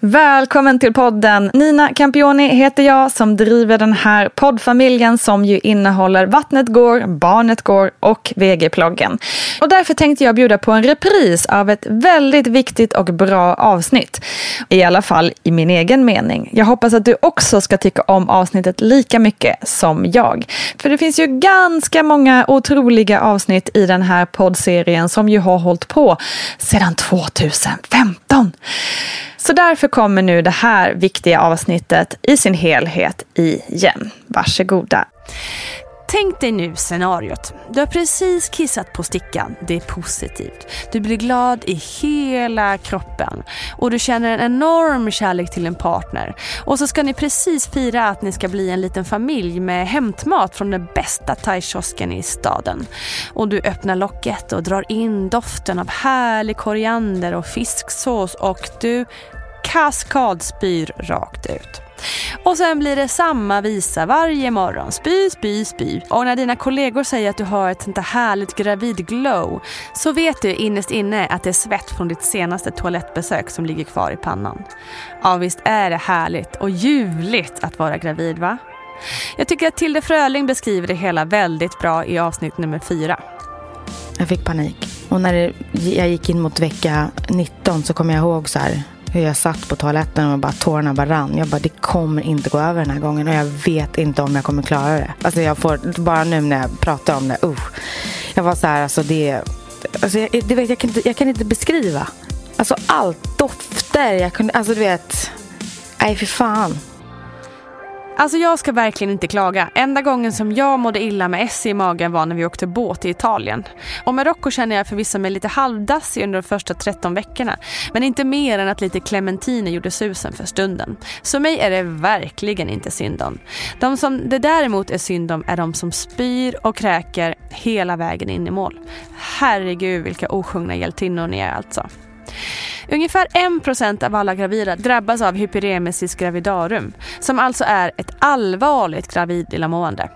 Välkommen till podden. Nina Campioni heter jag som driver den här poddfamiljen som ju innehåller Vattnet går, Barnet går och VG-ploggen. Och därför tänkte jag bjuda på en repris av ett väldigt viktigt och bra avsnitt. I alla fall i min egen mening. Jag hoppas att du också ska tycka om avsnittet lika mycket som jag. För det finns ju ganska många otroliga avsnitt i den här poddserien som ju har hållit på sedan 2015. Så därför kommer nu det här viktiga avsnittet i sin helhet igen. Varsågoda. Tänk dig nu scenariot. Du har precis kissat på stickan. Det är positivt. Du blir glad i hela kroppen. Och du känner en enorm kärlek till en partner. Och så ska ni precis fira att ni ska bli en liten familj med hämtmat från den bästa thaikiosken i staden. Och du öppnar locket och drar in doften av härlig koriander och fisksås och du kaskadspyr rakt ut. Och sen blir det samma visa varje morgon. Spy, spy, spy. Och när dina kollegor säger att du har ett sånt där härligt gravidglow så vet du innerst inne att det är svett från ditt senaste toalettbesök som ligger kvar i pannan. Ja visst är det härligt och ljuvligt att vara gravid va? Jag tycker att Tilde Fröling beskriver det hela väldigt bra i avsnitt nummer fyra. Jag fick panik. Och när jag gick in mot vecka 19 så kommer jag ihåg så här hur jag satt på toaletten och bara tårarna bara rann. Jag bara, det kommer inte gå över den här gången och jag vet inte om jag kommer klara det. Alltså jag får, bara nu när jag pratar om det, uh. Jag var så här, alltså det, alltså jag, det vet, jag, kan inte, jag kan inte beskriva. Alltså allt, dofter, jag kunde, alltså du vet, nej för fan. Alltså jag ska verkligen inte klaga. Enda gången som jag mådde illa med S i magen var när vi åkte båt i Italien. Och Marocko känner jag förvisso mig lite halvdassig under de första 13 veckorna. Men inte mer än att lite clementiner gjorde susen för stunden. Så mig är det verkligen inte synd om. De som det däremot är synd om är de som spyr och kräker hela vägen in i mål. Herregud vilka osjungna hjältinnor ni är alltså. Ungefär 1% av alla gravida drabbas av hyperemesis gravidarum, som alltså är ett allvarligt gravidillamående.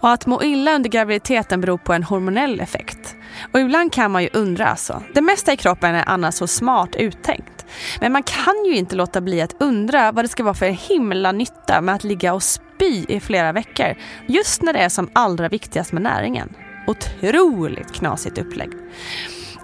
Och att må illa under graviditeten beror på en hormonell effekt. Och ibland kan man ju undra alltså. Det mesta i kroppen är annars så smart uttänkt. Men man kan ju inte låta bli att undra vad det ska vara för himla nytta med att ligga och spy i flera veckor. Just när det är som allra viktigast med näringen. Otroligt knasigt upplägg.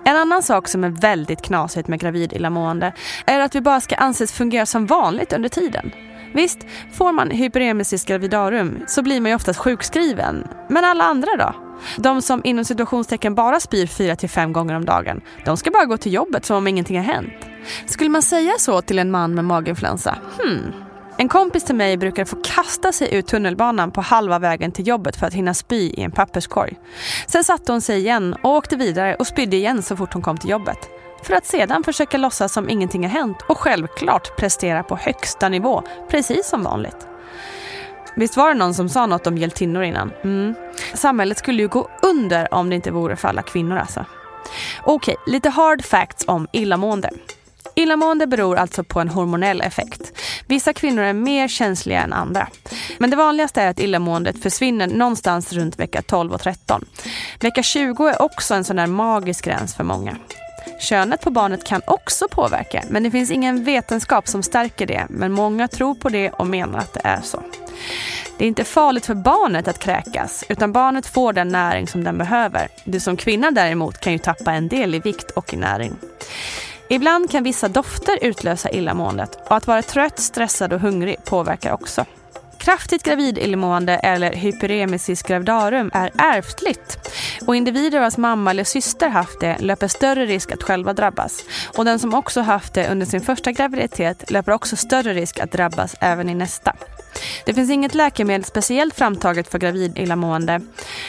En annan sak som är väldigt knasigt med gravid illamående är att vi bara ska anses fungera som vanligt under tiden. Visst, får man hyperemesis gravidarum så blir man ju oftast sjukskriven. Men alla andra då? De som inom situationstecken bara spyr 4-5 gånger om dagen, de ska bara gå till jobbet som om ingenting har hänt. Skulle man säga så till en man med maginfluensa? Hmm. En kompis till mig brukar få kasta sig ut tunnelbanan på halva vägen till jobbet för att hinna spy i en papperskorg. Sen satte hon sig igen och åkte vidare och spydde igen så fort hon kom till jobbet. För att sedan försöka låtsas som ingenting har hänt och självklart prestera på högsta nivå, precis som vanligt. Visst var det någon som sa något om hjältinnor innan? Mm. Samhället skulle ju gå under om det inte vore för alla kvinnor alltså. Okej, lite hard facts om illamående. Illamående beror alltså på en hormonell effekt. Vissa kvinnor är mer känsliga än andra. Men det vanligaste är att illamåendet försvinner någonstans runt vecka 12 och 13. Vecka 20 är också en sån där magisk gräns för många. Könet på barnet kan också påverka, men det finns ingen vetenskap som stärker det. Men många tror på det och menar att det är så. Det är inte farligt för barnet att kräkas, utan barnet får den näring som den behöver. Du som kvinna däremot kan ju tappa en del i vikt och i näring. Ibland kan vissa dofter utlösa illamåendet och att vara trött, stressad och hungrig påverkar också. Kraftigt gravidillamående eller hyperemesis gravidarum är ärftligt och individer vars mamma eller syster haft det löper större risk att själva drabbas. Och den som också haft det under sin första graviditet löper också större risk att drabbas även i nästa. Det finns inget läkemedel speciellt framtaget för gravidillamående,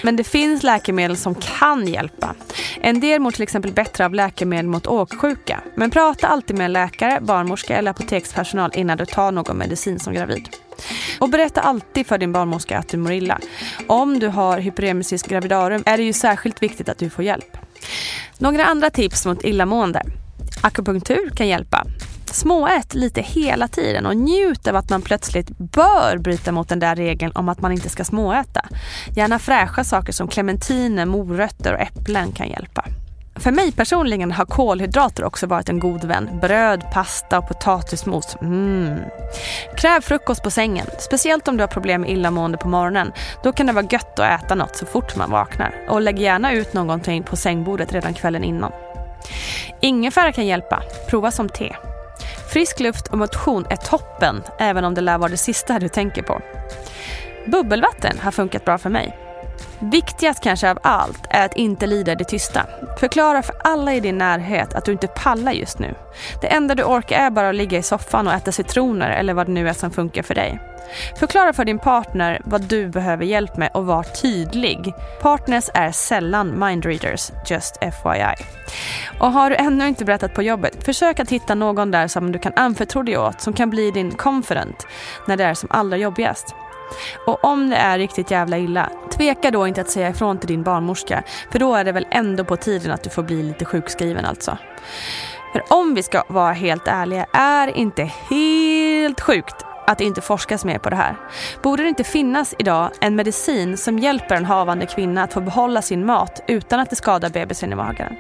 men det finns läkemedel som kan hjälpa. En del mår till exempel bättre av läkemedel mot åksjuka. Men prata alltid med en läkare, barnmorska eller apotekspersonal innan du tar någon medicin som gravid. Och berätta alltid för din barnmorska att du mår illa. Om du har hyperemesis gravidarum är det ju särskilt viktigt att du får hjälp. Några andra tips mot illamående. Akupunktur kan hjälpa. Småät lite hela tiden och njut av att man plötsligt bör bryta mot den där regeln om att man inte ska småäta. Gärna fräscha saker som clementiner, morötter och äpplen kan hjälpa. För mig personligen har kolhydrater också varit en god vän. Bröd, pasta och potatismos. Mm. Kräv frukost på sängen, speciellt om du har problem med illamående på morgonen. Då kan det vara gött att äta något så fort man vaknar. Och lägg gärna ut någonting på sängbordet redan kvällen innan. Ingefära kan hjälpa. Prova som te. Frisk luft och motion är toppen, även om det lär vara det sista du tänker på. Bubbelvatten har funkat bra för mig. Viktigast kanske av allt är att inte lida i det tysta. Förklara för alla i din närhet att du inte pallar just nu. Det enda du orkar är bara att ligga i soffan och äta citroner eller vad det nu är som funkar för dig. Förklara för din partner vad du behöver hjälp med och var tydlig. Partners är sällan mindreaders, just FYI. Och har du ännu inte berättat på jobbet, försök att hitta någon där som du kan anförtro dig åt, som kan bli din confident när det är som allra jobbigast. Och om det är riktigt jävla illa, tveka då inte att säga ifrån till din barnmorska. För då är det väl ändå på tiden att du får bli lite sjukskriven alltså. För om vi ska vara helt ärliga är inte helt sjukt att det inte forskas mer på det här. Borde det inte finnas idag en medicin som hjälper en havande kvinna att få behålla sin mat utan att det skadar bebisen i magen?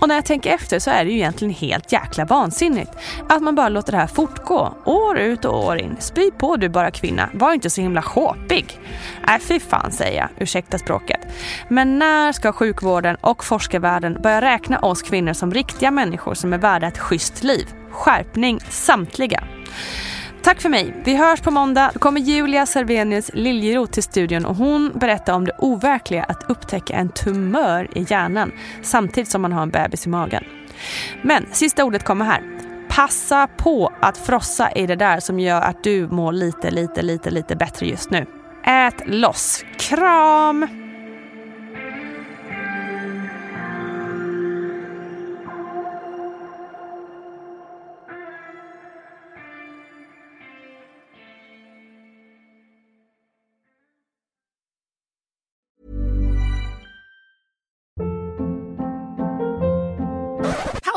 Och när jag tänker efter så är det ju egentligen helt jäkla vansinnigt att man bara låter det här fortgå år ut och år in. Spy på du bara kvinna, var inte så himla sjåpig. Nej äh, fy fan säger jag, ursäkta språket. Men när ska sjukvården och forskarvärlden börja räkna oss kvinnor som riktiga människor som är värda ett schysst liv? Skärpning samtliga. Tack för mig. Vi hörs på måndag. Då kommer Julia Servenius Liljeroth till studion och hon berättar om det overkliga att upptäcka en tumör i hjärnan samtidigt som man har en bebis i magen. Men sista ordet kommer här. Passa på att frossa i det där som gör att du mår lite, lite, lite, lite bättre just nu. Ät loss. Kram!